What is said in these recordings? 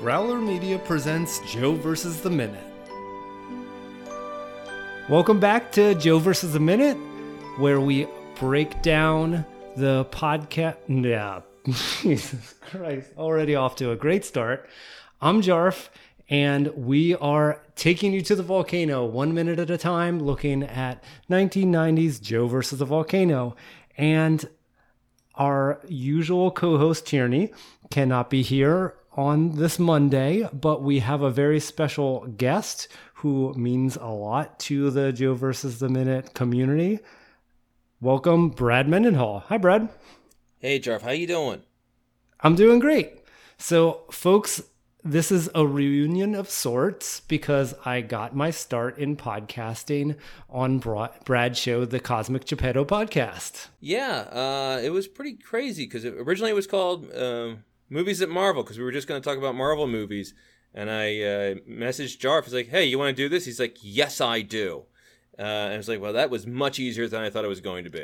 Growler Media presents Joe versus the Minute. Welcome back to Joe versus the Minute, where we break down the podcast. Yeah, Jesus Christ, already off to a great start. I'm Jarf, and we are taking you to the volcano one minute at a time, looking at 1990s Joe versus the volcano. And our usual co host, Tierney, cannot be here on this Monday, but we have a very special guest who means a lot to the Joe versus the Minute community. Welcome, Brad Mendenhall. Hi, Brad. Hey, Jarf. How you doing? I'm doing great. So, folks, this is a reunion of sorts because I got my start in podcasting on Brad's show, the Cosmic Geppetto podcast. Yeah, uh, it was pretty crazy because originally it was called uh, Movies at Marvel because we were just going to talk about Marvel movies. And I uh, messaged Jarf. He's like, hey, you want to do this? He's like, yes, I do. Uh, and I was like, well, that was much easier than I thought it was going to be.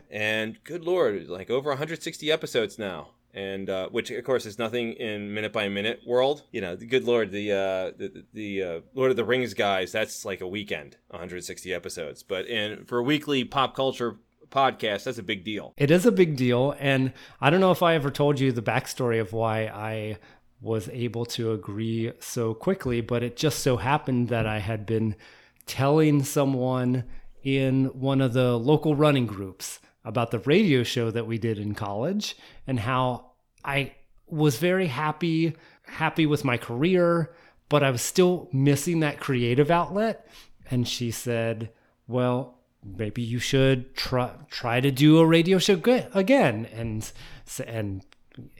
and good lord, like over 160 episodes now and uh, which of course is nothing in minute by minute world. You know, good lord, the uh, the, the uh, Lord of the Rings guys, that's like a weekend, 160 episodes. But in for weekly pop culture podcast, that's a big deal. It is a big deal, and I don't know if I ever told you the backstory of why I was able to agree so quickly, but it just so happened that I had been telling someone in one of the local running groups about the radio show that we did in college and how I was very happy, happy with my career, but I was still missing that creative outlet. And she said, Well, maybe you should try try to do a radio show again. And and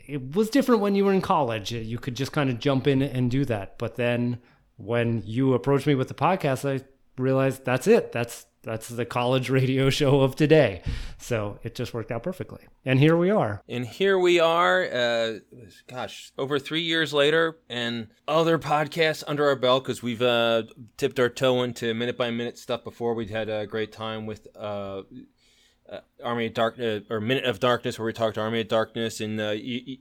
it was different when you were in college. You could just kind of jump in and do that. But then when you approached me with the podcast i realized that's it. That's that's the college radio show of today. So it just worked out perfectly. And here we are. And here we are, uh, gosh, over three years later, and other podcasts under our belt because we've uh, tipped our toe into minute by minute stuff before. We'd had a great time with. Uh, uh, Army of Darkness or Minute of Darkness, where we talked Army of Darkness, and uh, you,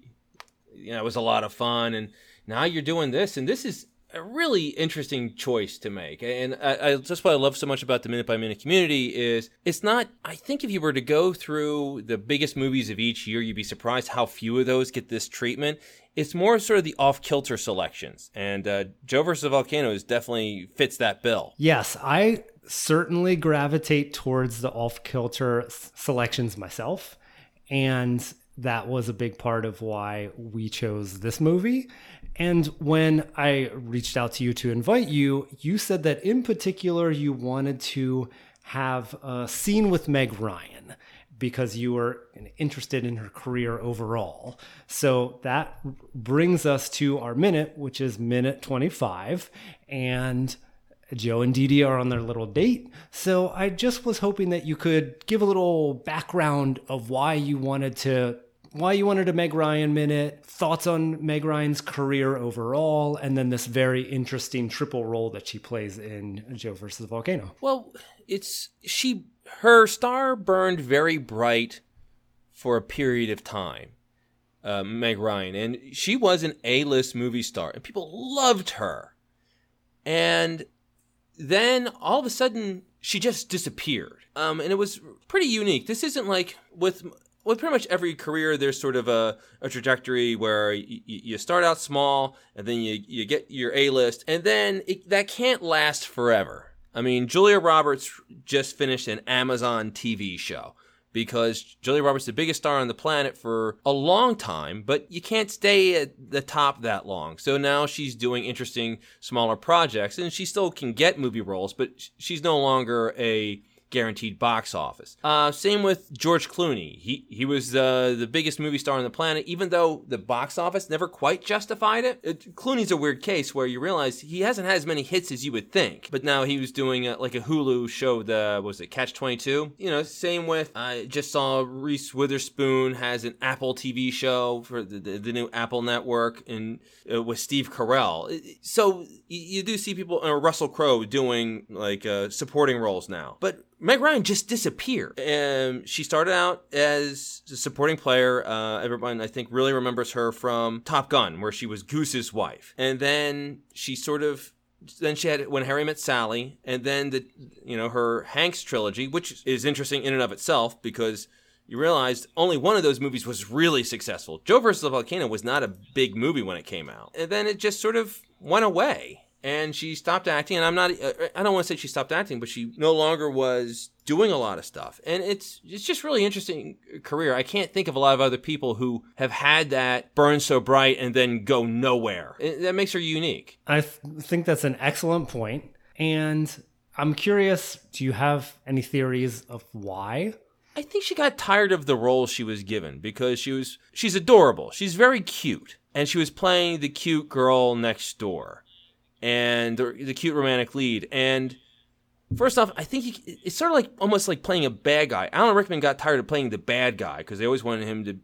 you know it was a lot of fun. And now you're doing this, and this is a really interesting choice to make. And I, I, just what I love so much about the minute by minute community is it's not, I think if you were to go through the biggest movies of each year, you'd be surprised how few of those get this treatment. It's more sort of the off kilter selections. And uh, Joe versus Volcanoes definitely fits that bill. Yes, I certainly gravitate towards the off kilter selections myself. And that was a big part of why we chose this movie. And when I reached out to you to invite you, you said that in particular you wanted to have a scene with Meg Ryan because you were interested in her career overall. So that brings us to our minute, which is minute 25. And Joe and Dee are on their little date. So I just was hoping that you could give a little background of why you wanted to why you wanted a Meg Ryan minute, thoughts on Meg Ryan's career overall, and then this very interesting triple role that she plays in Joe versus the Volcano. Well, it's she her star burned very bright for a period of time. Uh, Meg Ryan, and she was an A-list movie star, and people loved her. And then all of a sudden, she just disappeared. Um, and it was pretty unique. This isn't like with with pretty much every career, there's sort of a, a trajectory where y- you start out small and then you, you get your A list, and then it, that can't last forever. I mean, Julia Roberts just finished an Amazon TV show because Julia Roberts is the biggest star on the planet for a long time, but you can't stay at the top that long. So now she's doing interesting, smaller projects, and she still can get movie roles, but she's no longer a guaranteed box office. Uh, same with George Clooney. He he was uh, the biggest movie star on the planet, even though the box office never quite justified it. it. Clooney's a weird case where you realize he hasn't had as many hits as you would think. But now he was doing a, like a Hulu show, the was it Catch Twenty Two? You know, same with I just saw Reese Witherspoon has an Apple TV show for the, the, the new Apple network and uh, with Steve Carell. So you, you do see people, uh, Russell Crowe doing like uh, supporting roles now, but Meg Ryan just disappeared. Um, she started out as a supporting player. Uh, everyone, I think, really remembers her from Top Gun, where she was Goose's wife. And then she sort of then she had when Harry met Sally, and then the you know her Hanks trilogy, which is interesting in and of itself because you realized only one of those movies was really successful. Joe versus the Volcano was not a big movie when it came out, and then it just sort of went away and she stopped acting and i'm not uh, i don't want to say she stopped acting but she no longer was doing a lot of stuff. And it's it's just really interesting career. I can't think of a lot of other people who have had that burn so bright and then go nowhere. It, that makes her unique. I th- think that's an excellent point and i'm curious do you have any theories of why? I think she got tired of the role she was given because she was she's adorable. She's very cute. And she was playing the cute girl next door and the, the cute romantic lead. And first off, I think he, it's sort of like almost like playing a bad guy. Alan Rickman got tired of playing the bad guy because they always wanted him to,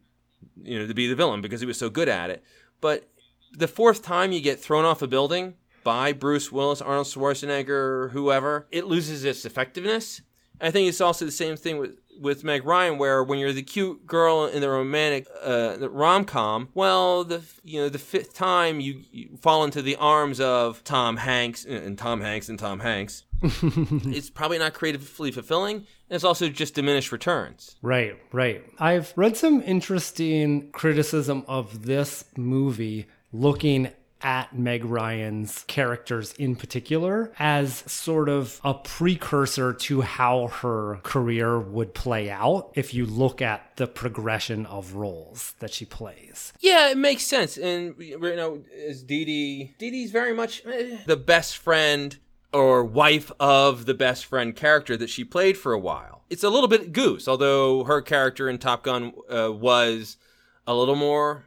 you know, to be the villain because he was so good at it. But the fourth time you get thrown off a building by Bruce Willis, Arnold Schwarzenegger, whoever, it loses its effectiveness. I think it's also the same thing with with Meg Ryan, where when you're the cute girl in the romantic uh, rom com, well, the you know the fifth time you, you, fall into the arms of Tom Hanks and Tom Hanks and Tom Hanks, it's probably not creatively fulfilling, and it's also just diminished returns. Right, right. I've read some interesting criticism of this movie looking at Meg Ryan's characters in particular as sort of a precursor to how her career would play out if you look at the progression of roles that she plays. Yeah, it makes sense. And you know, as Dee Dee, Dee Dee's very much eh, the best friend or wife of the best friend character that she played for a while. It's a little bit goose, although her character in Top Gun uh, was a little more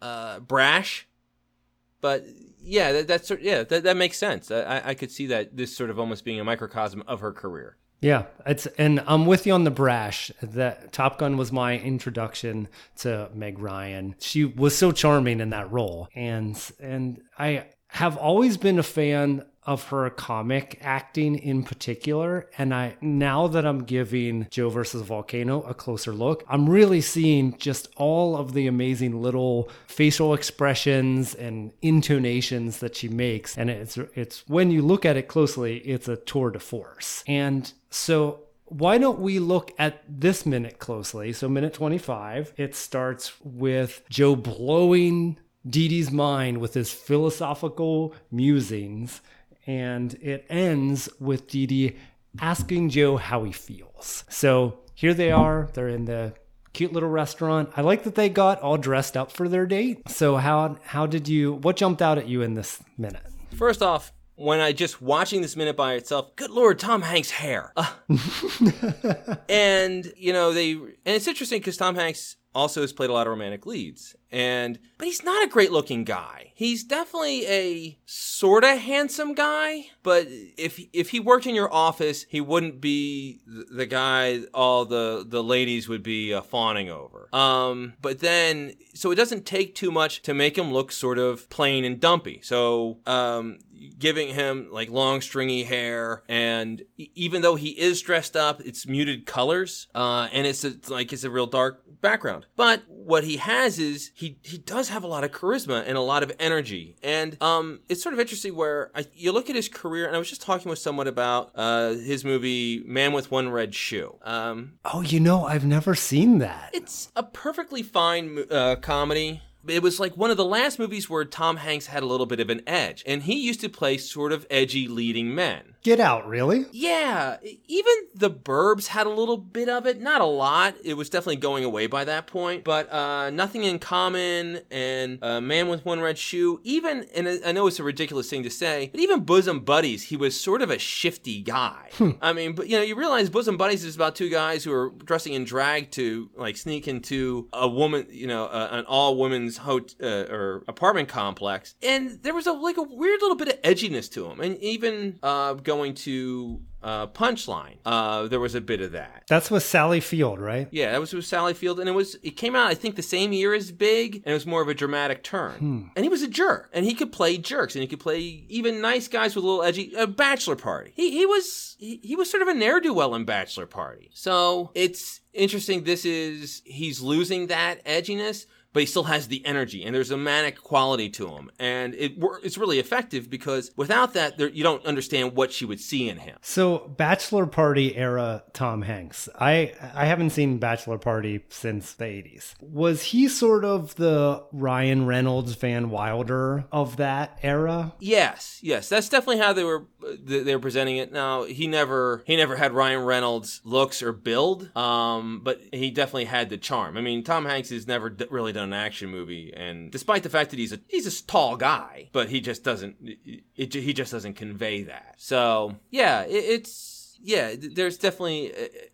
uh, brash but yeah, that, that's yeah, that, that makes sense. I, I could see that this sort of almost being a microcosm of her career. Yeah, it's and I'm with you on the brash. That Top Gun was my introduction to Meg Ryan. She was so charming in that role, and and I have always been a fan of her comic acting in particular. And I now that I'm giving Joe versus Volcano a closer look, I'm really seeing just all of the amazing little facial expressions and intonations that she makes. And it's it's when you look at it closely, it's a tour de force. And so why don't we look at this minute closely? So, minute 25, it starts with Joe blowing Dee Dee's mind with his philosophical musings and it ends with Dee Dee asking Joe how he feels. So here they are. They're in the cute little restaurant. I like that they got all dressed up for their date. So how how did you what jumped out at you in this minute? First off, when I just watching this minute by itself, good lord, Tom Hanks' hair. Uh. and you know they and it's interesting because Tom Hanks also has played a lot of romantic leads. And but he's not a great looking guy. He's definitely a sort of handsome guy but if if he worked in your office he wouldn't be the guy all the the ladies would be uh, fawning over. Um but then so it doesn't take too much to make him look sort of plain and dumpy. So um giving him like long stringy hair and even though he is dressed up it's muted colors uh, and it's like it's a real dark background. But what he has is he he does have a lot of charisma and a lot of energy. And um it's sort of interesting where I, you look at his career and i was just talking with someone about uh, his movie man with one red shoe. Um, oh you know i've never seen that. It's a perfectly fine uh, comedy. It was like one of the last movies where Tom Hanks had a little bit of an edge, and he used to play sort of edgy leading men. Get Out, really? Yeah. Even The Burbs had a little bit of it. Not a lot. It was definitely going away by that point. But uh, Nothing in Common and uh, Man with One Red Shoe, even, and I know it's a ridiculous thing to say, but even Bosom Buddies, he was sort of a shifty guy. Hmm. I mean, but you know, you realize Bosom Buddies is about two guys who are dressing in drag to like sneak into a woman, you know, uh, an all women's hotel uh, or apartment complex. And there was a like a weird little bit of edginess to him. And even uh, going going to uh, Punchline. Uh, there was a bit of that. That's with Sally Field, right? Yeah, that was with Sally Field, and it was it came out I think the same year as Big, and it was more of a dramatic turn. And he was a jerk, and he could play jerks, and he could play even nice guys with a little edgy. A Bachelor Party. He he was he, he was sort of a ne'er do well in Bachelor Party. So it's interesting. This is he's losing that edginess. But he still has the energy, and there's a manic quality to him, and it it's really effective because without that, there, you don't understand what she would see in him. So, Bachelor Party era Tom Hanks. I I haven't seen Bachelor Party since the 80s. Was he sort of the Ryan Reynolds Van Wilder of that era? Yes, yes, that's definitely how they were they they were presenting it. Now he never he never had Ryan Reynolds looks or build, um, but he definitely had the charm. I mean, Tom Hanks has never d- really done an action movie, and despite the fact that he's a he's a tall guy, but he just doesn't it, it he just doesn't convey that. So yeah, it, it's. Yeah, there's definitely.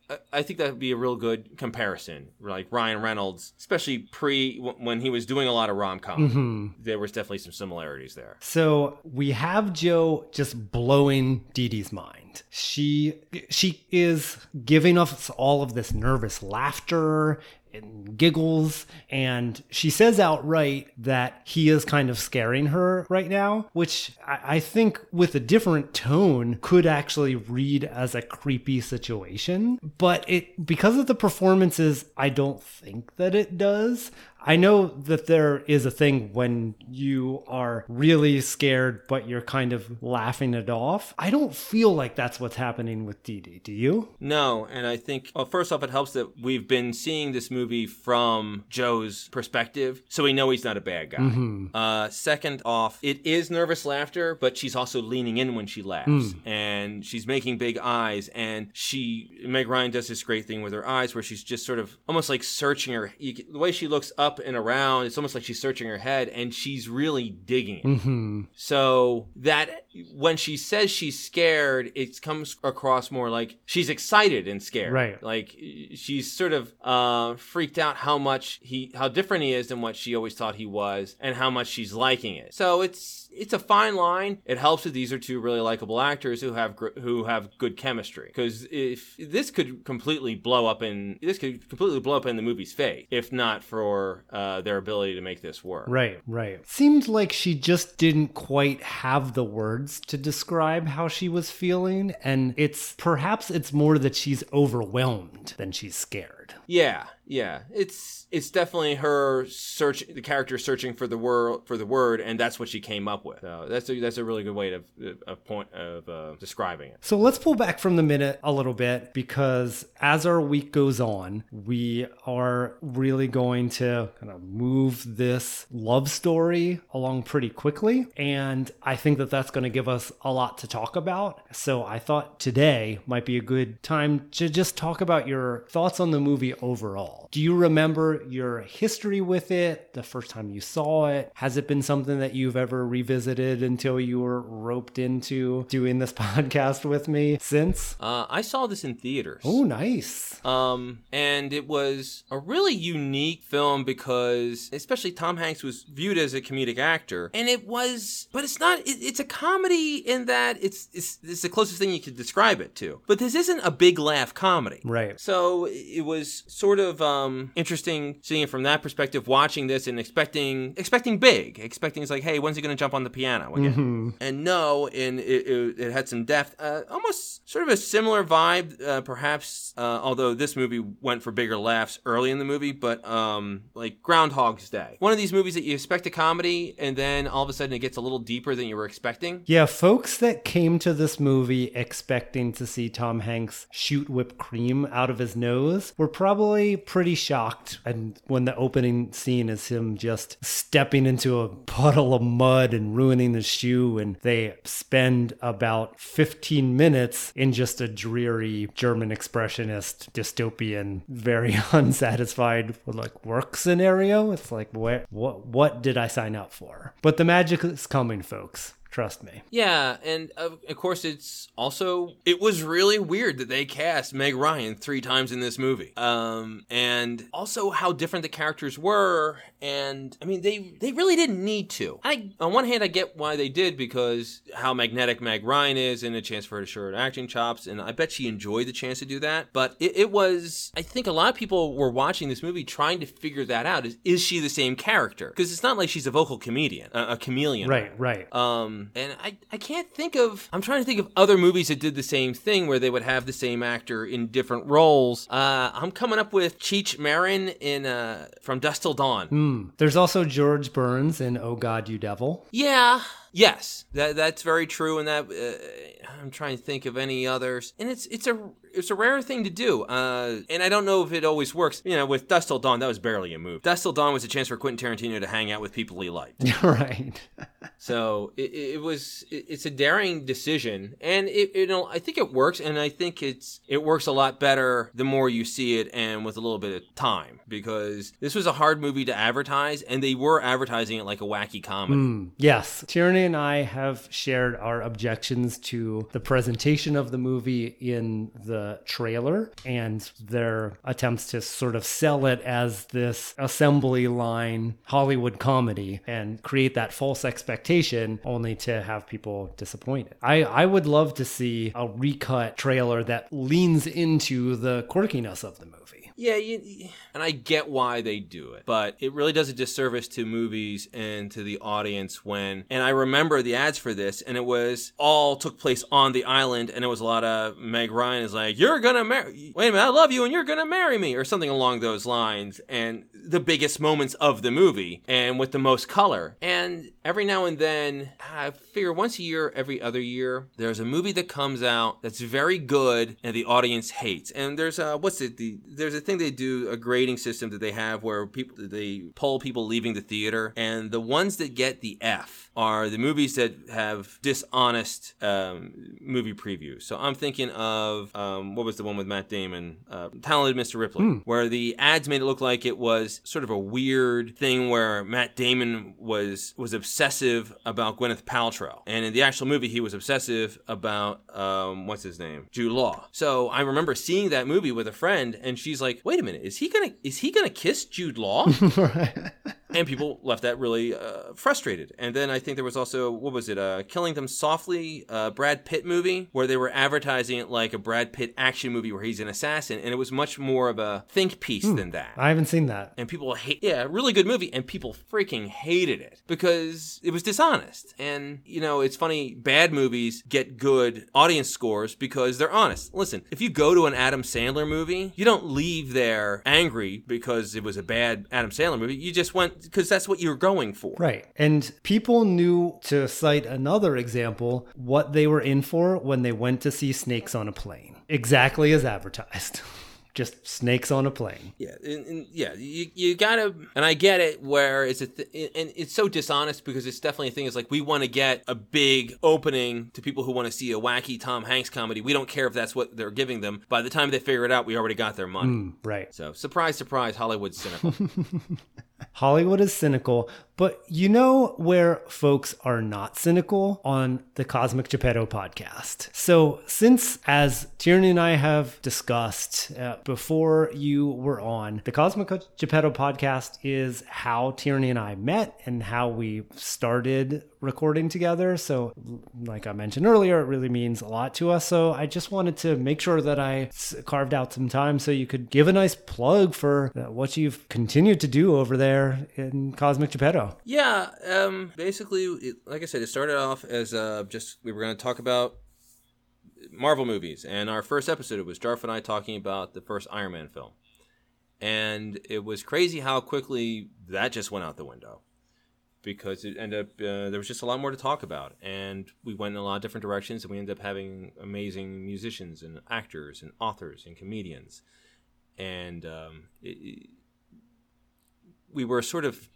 Uh, I think that would be a real good comparison. Like Ryan Reynolds, especially pre when he was doing a lot of rom com, there was definitely some similarities there. So we have Joe just blowing Dee Dee's mind. She she is giving us all of this nervous laughter and giggles, and she says outright that he is kind of scaring her right now, which I, I think with a different tone could actually read as a creepy situation. But it because of the performances, I don't think that it does. I know that there is a thing when you are really scared, but you're kind of laughing it off. I don't feel like that's what's happening with Dee Dee. Do you? No, and I think well, first off, it helps that we've been seeing this movie from Joe's perspective, so we know he's not a bad guy. Uh, second off, it is nervous laughter, but she's also leaning in when she laughs, and she's making big eyes, and she Meg Ryan does this great thing with her eyes, where she's just sort of almost like searching her. The way she looks up and around, it's almost like she's searching her head, and she's really digging it. Mm-hmm. So that when she says she's scared, it comes across more like she's excited and scared. Right. Like she's sort of uh, freaked out how much he, how different he is than what she always thought he was, and how much she's liking it. So it's it's a fine line. It helps that these are two really likable actors who have gr- who have good chemistry. Because if this could completely blow up in this could completely blow up in the movie's face, if not for uh, their ability to make this work. Right, right. Seemed like she just didn't quite have the words to describe how she was feeling, and it's perhaps it's more that she's overwhelmed than she's scared. Yeah, yeah. It's it's definitely her search the character searching for the word for the word, and that's what she came up with. So that's a that's a really good way to a point of uh, describing it. So let's pull back from the minute a little bit because as our week goes on, we are really going to kind of move this love story along pretty quickly. And I think that that's going to give us a lot to talk about. So I thought today might be a good time to just talk about your thoughts on the movie overall. Do you remember your history with it, the first time you saw it? Has it been something that you've ever revisited until you were roped into doing this podcast with me since? Uh, I saw this in theaters. Oh, nice. Um, and it was a really unique film because, especially Tom Hanks was viewed as a comedic actor, and it was, but it's not. It, it's a comedy in that it's, it's it's the closest thing you could describe it to. But this isn't a big laugh comedy, Right. So it was sort of um, interesting seeing it from that perspective, watching this and expecting expecting big, expecting it's like, hey, when's he going to jump on the piano again? And no, and it, it, it had some depth, uh, almost sort of a similar vibe, uh, perhaps. Uh, although this movie went for bigger laughs early in the movie, but um, like Groundhog's Day, one of these movies that you expect a comedy, and then all of a sudden it gets a little deeper than you were expecting. Yeah, folks that came to this movie expecting to see Tom Hanks shoot whipped cream out of his nose were probably pretty shocked. And when the opening scene is him just stepping into a puddle of mud and ruining his shoe, and they spend about 15 minutes in just a dreary German expressionist dystopian, very unsatisfied like work scenario. It's like, where, what, what did I sign up for? But the magic is coming, folks Trust me. Yeah, and of, of course, it's also it was really weird that they cast Meg Ryan three times in this movie, um, and also how different the characters were. And I mean, they they really didn't need to. I on one hand, I get why they did because how magnetic Meg Ryan is, and a chance for her to show her acting chops, and I bet she enjoyed the chance to do that. But it, it was, I think, a lot of people were watching this movie trying to figure that out. Is is she the same character? Because it's not like she's a vocal comedian, a, a chameleon, Right, right. um, and I, I can't think of. I'm trying to think of other movies that did the same thing where they would have the same actor in different roles. Uh, I'm coming up with Cheech Marin in uh, From Dusk Till Dawn. Hmm. There's also George Burns in Oh God, You Devil. Yeah. Yes, that that's very true, and that uh, I'm trying to think of any others, and it's it's a it's a rare thing to do, uh, and I don't know if it always works. You know, with Dusk Till Dawn, that was barely a move. Dusk Till Dawn was a chance for Quentin Tarantino to hang out with people he liked. right. So it, it was it- it's a daring decision, and it you know I think it works, and I think it's it works a lot better the more you see it, and with a little bit of time, because this was a hard movie to advertise, and they were advertising it like a wacky comedy. Hmm. Yes. And I have shared our objections to the presentation of the movie in the trailer and their attempts to sort of sell it as this assembly line Hollywood comedy and create that false expectation only to have people disappointed. I, I would love to see a recut trailer that leans into the quirkiness of the movie. Yeah, you, and I get why they do it, but it really does a disservice to movies and to the audience when. And I remember the ads for this, and it was all took place on the island, and it was a lot of Meg Ryan is like, "You're gonna marry, wait a minute, I love you, and you're gonna marry me," or something along those lines, and the biggest moments of the movie, and with the most color. And every now and then, I figure once a year, every other year, there's a movie that comes out that's very good, and the audience hates. And there's a what's it? The there's a thing they do a grading system that they have where people they poll people leaving the theater, and the ones that get the F are the movies that have dishonest um, movie previews. So I'm thinking of um, what was the one with Matt Damon, uh, Talented Mr. Ripley, where the ads made it look like it was sort of a weird thing where Matt Damon was was obsessive about Gwyneth Paltrow, and in the actual movie he was obsessive about um, what's his name, Jude Law. So I remember seeing that movie with a friend, and she's like, "Wait a minute, is he gonna is he gonna kiss Jude Law?" and people left that really uh, frustrated. And then I think there was also what was it, uh, Killing Them Softly, uh, Brad Pitt movie, where they were advertising it like a Brad Pitt action movie where he's an assassin, and it was much more of a think piece than that. I haven't seen that. And people hate, yeah, really good movie, and people freaking hated it because it was dishonest. And you know, it's funny, bad movies get good audience scores because they're honest. Listen, if you go to an Adam Sandler movie, you don't leave there angry because it was a bad Adam Sandler movie. You just went because that's what you're going for. Right. And people knew, to cite another example, what they were in for when they went to see Snakes on a Plane. Exactly as advertised. Just snakes on a plane. Yeah, and, and yeah, you, you gotta, and I get it where it's a, th- and it's so dishonest because it's definitely a thing. Is like we want to get a big opening to people who want to see a wacky Tom Hanks comedy. We don't care if that's what they're giving them. By the time they figure it out, we already got their money. Mm, right. So surprise, surprise, Hollywood's cynical. Hollywood is cynical, but you know where folks are not cynical on the Cosmic Geppetto podcast. So, since as Tierney and I have discussed uh, before you were on, the Cosmic Geppetto podcast is how Tierney and I met and how we started recording together. So, like I mentioned earlier, it really means a lot to us. So, I just wanted to make sure that I carved out some time so you could give a nice plug for uh, what you've continued to do over there in Cosmic Geppetto. yeah, um, basically, it, like I said, it started off as uh, just we were going to talk about Marvel movies, and our first episode was Jarf and I talking about the first Iron Man film, and it was crazy how quickly that just went out the window because it ended up uh, there was just a lot more to talk about, and we went in a lot of different directions, and we ended up having amazing musicians and actors and authors and comedians, and um, it, it- we were sort of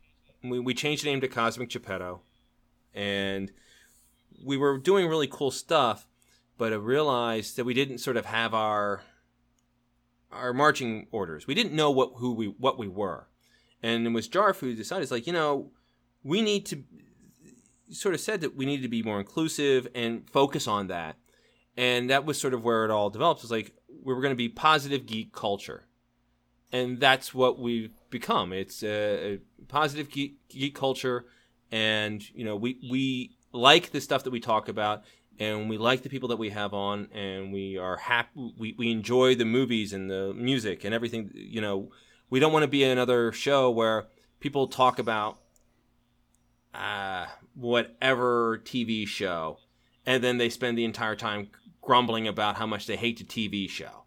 we, we changed the name to Cosmic Geppetto, and we were doing really cool stuff, but I realized that we didn't sort of have our our marching orders. We didn't know what who we what we were, and it was Jarf who decided, it's like you know, we need to. sort of said that we needed to be more inclusive and focus on that. And that was sort of where it all developed. It was like we were going to be positive geek culture. And that's what we've become. It's a, a positive geek, geek culture. And, you know, we, we like the stuff that we talk about and we like the people that we have on and we are happy we, we enjoy the movies and the music and everything you know we don't want to be another show where people talk about uh, whatever tv show and then they spend the entire time grumbling about how much they hate the tv show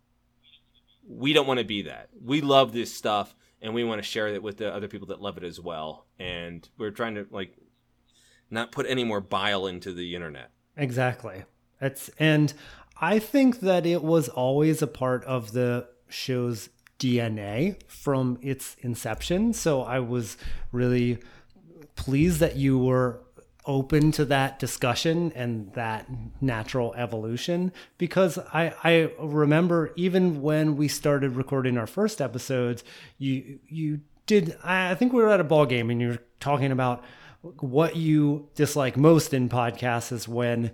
we don't want to be that we love this stuff and we want to share it with the other people that love it as well and we're trying to like not put any more bile into the internet Exactly. It's and I think that it was always a part of the show's DNA from its inception. So I was really pleased that you were open to that discussion and that natural evolution because I, I remember even when we started recording our first episodes, you you did I think we were at a ball game and you were talking about what you dislike most in podcasts is when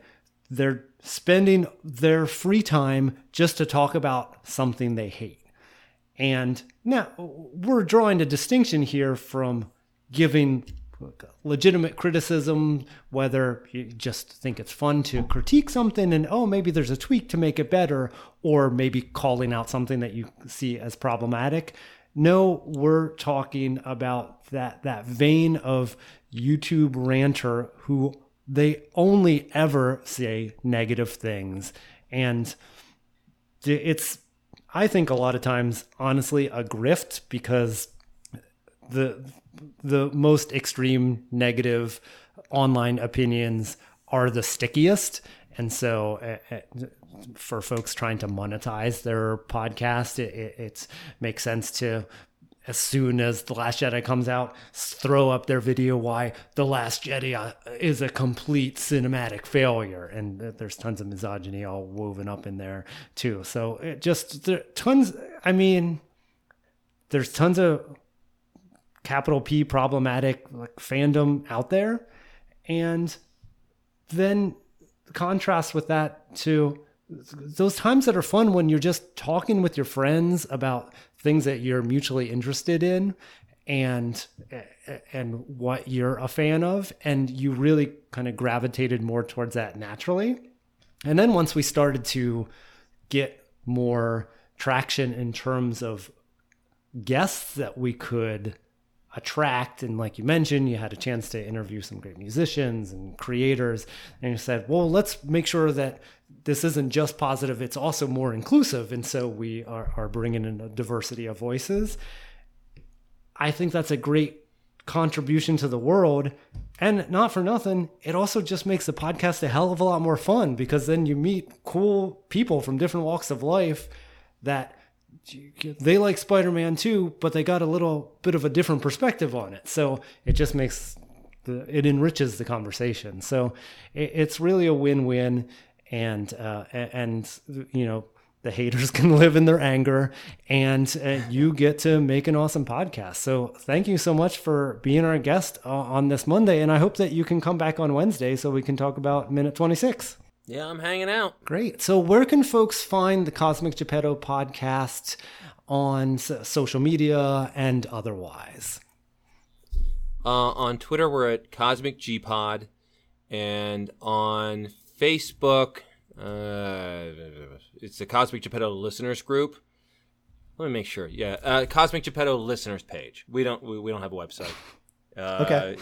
they're spending their free time just to talk about something they hate. And now we're drawing a distinction here from giving legitimate criticism, whether you just think it's fun to critique something and, oh, maybe there's a tweak to make it better, or maybe calling out something that you see as problematic. No, we're talking about that that vein of YouTube ranter who they only ever say negative things. And it's, I think, a lot of times, honestly, a grift because the the most extreme negative online opinions are the stickiest and so uh, for folks trying to monetize their podcast it, it, makes sense to as soon as The Last Jedi comes out, throw up their video why The Last Jedi uh, is a complete cinematic failure. And there's tons of misogyny all woven up in there too. So it just there, tons, I mean, there's tons of capital P problematic like fandom out there. And then contrast with that to those times that are fun when you're just talking with your friends about things that you're mutually interested in and and what you're a fan of and you really kind of gravitated more towards that naturally and then once we started to get more traction in terms of guests that we could attract and like you mentioned you had a chance to interview some great musicians and creators and you said well let's make sure that this isn't just positive it's also more inclusive and so we are, are bringing in a diversity of voices. I think that's a great contribution to the world and not for nothing it also just makes the podcast a hell of a lot more fun because then you meet cool people from different walks of life that they like Spider-Man too, but they got a little bit of a different perspective on it. So it just makes the it enriches the conversation. So it, it's really a win-win, and uh, and you know the haters can live in their anger, and uh, you get to make an awesome podcast. So thank you so much for being our guest uh, on this Monday, and I hope that you can come back on Wednesday so we can talk about minute twenty-six. Yeah, I'm hanging out. Great. So, where can folks find the Cosmic Geppetto podcast on social media and otherwise? Uh, on Twitter, we're at Cosmic G Pod, and on Facebook, uh, it's the Cosmic Geppetto Listeners Group. Let me make sure. Yeah, uh, Cosmic Geppetto Listeners page. We don't we, we don't have a website. Uh, okay.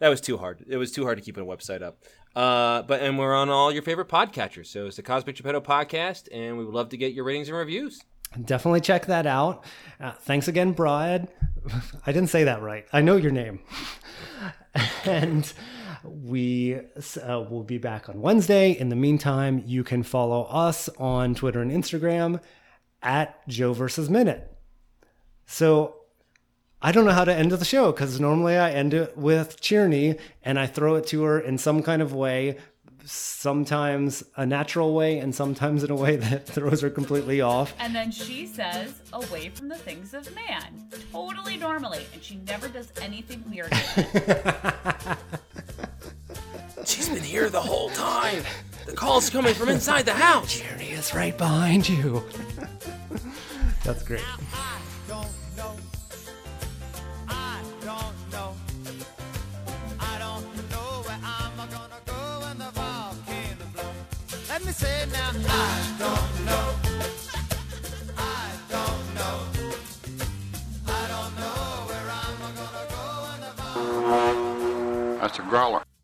that was too hard. It was too hard to keep a website up. Uh, but and we're on all your favorite podcatchers. So it's the Cosmic Geppetto podcast, and we would love to get your ratings and reviews. Definitely check that out. Uh, thanks again, Brad. I didn't say that right. I know your name. and we uh, will be back on Wednesday. In the meantime, you can follow us on Twitter and Instagram at Joe versus Minute. So I don't know how to end the show because normally I end it with Tierney and I throw it to her in some kind of way, sometimes a natural way and sometimes in a way that throws her completely off. And then she says, away from the things of man, totally normally. And she never does anything weird. She's been here the whole time. The call's coming from inside the house. Tierney is right behind you. That's great. That's a growler.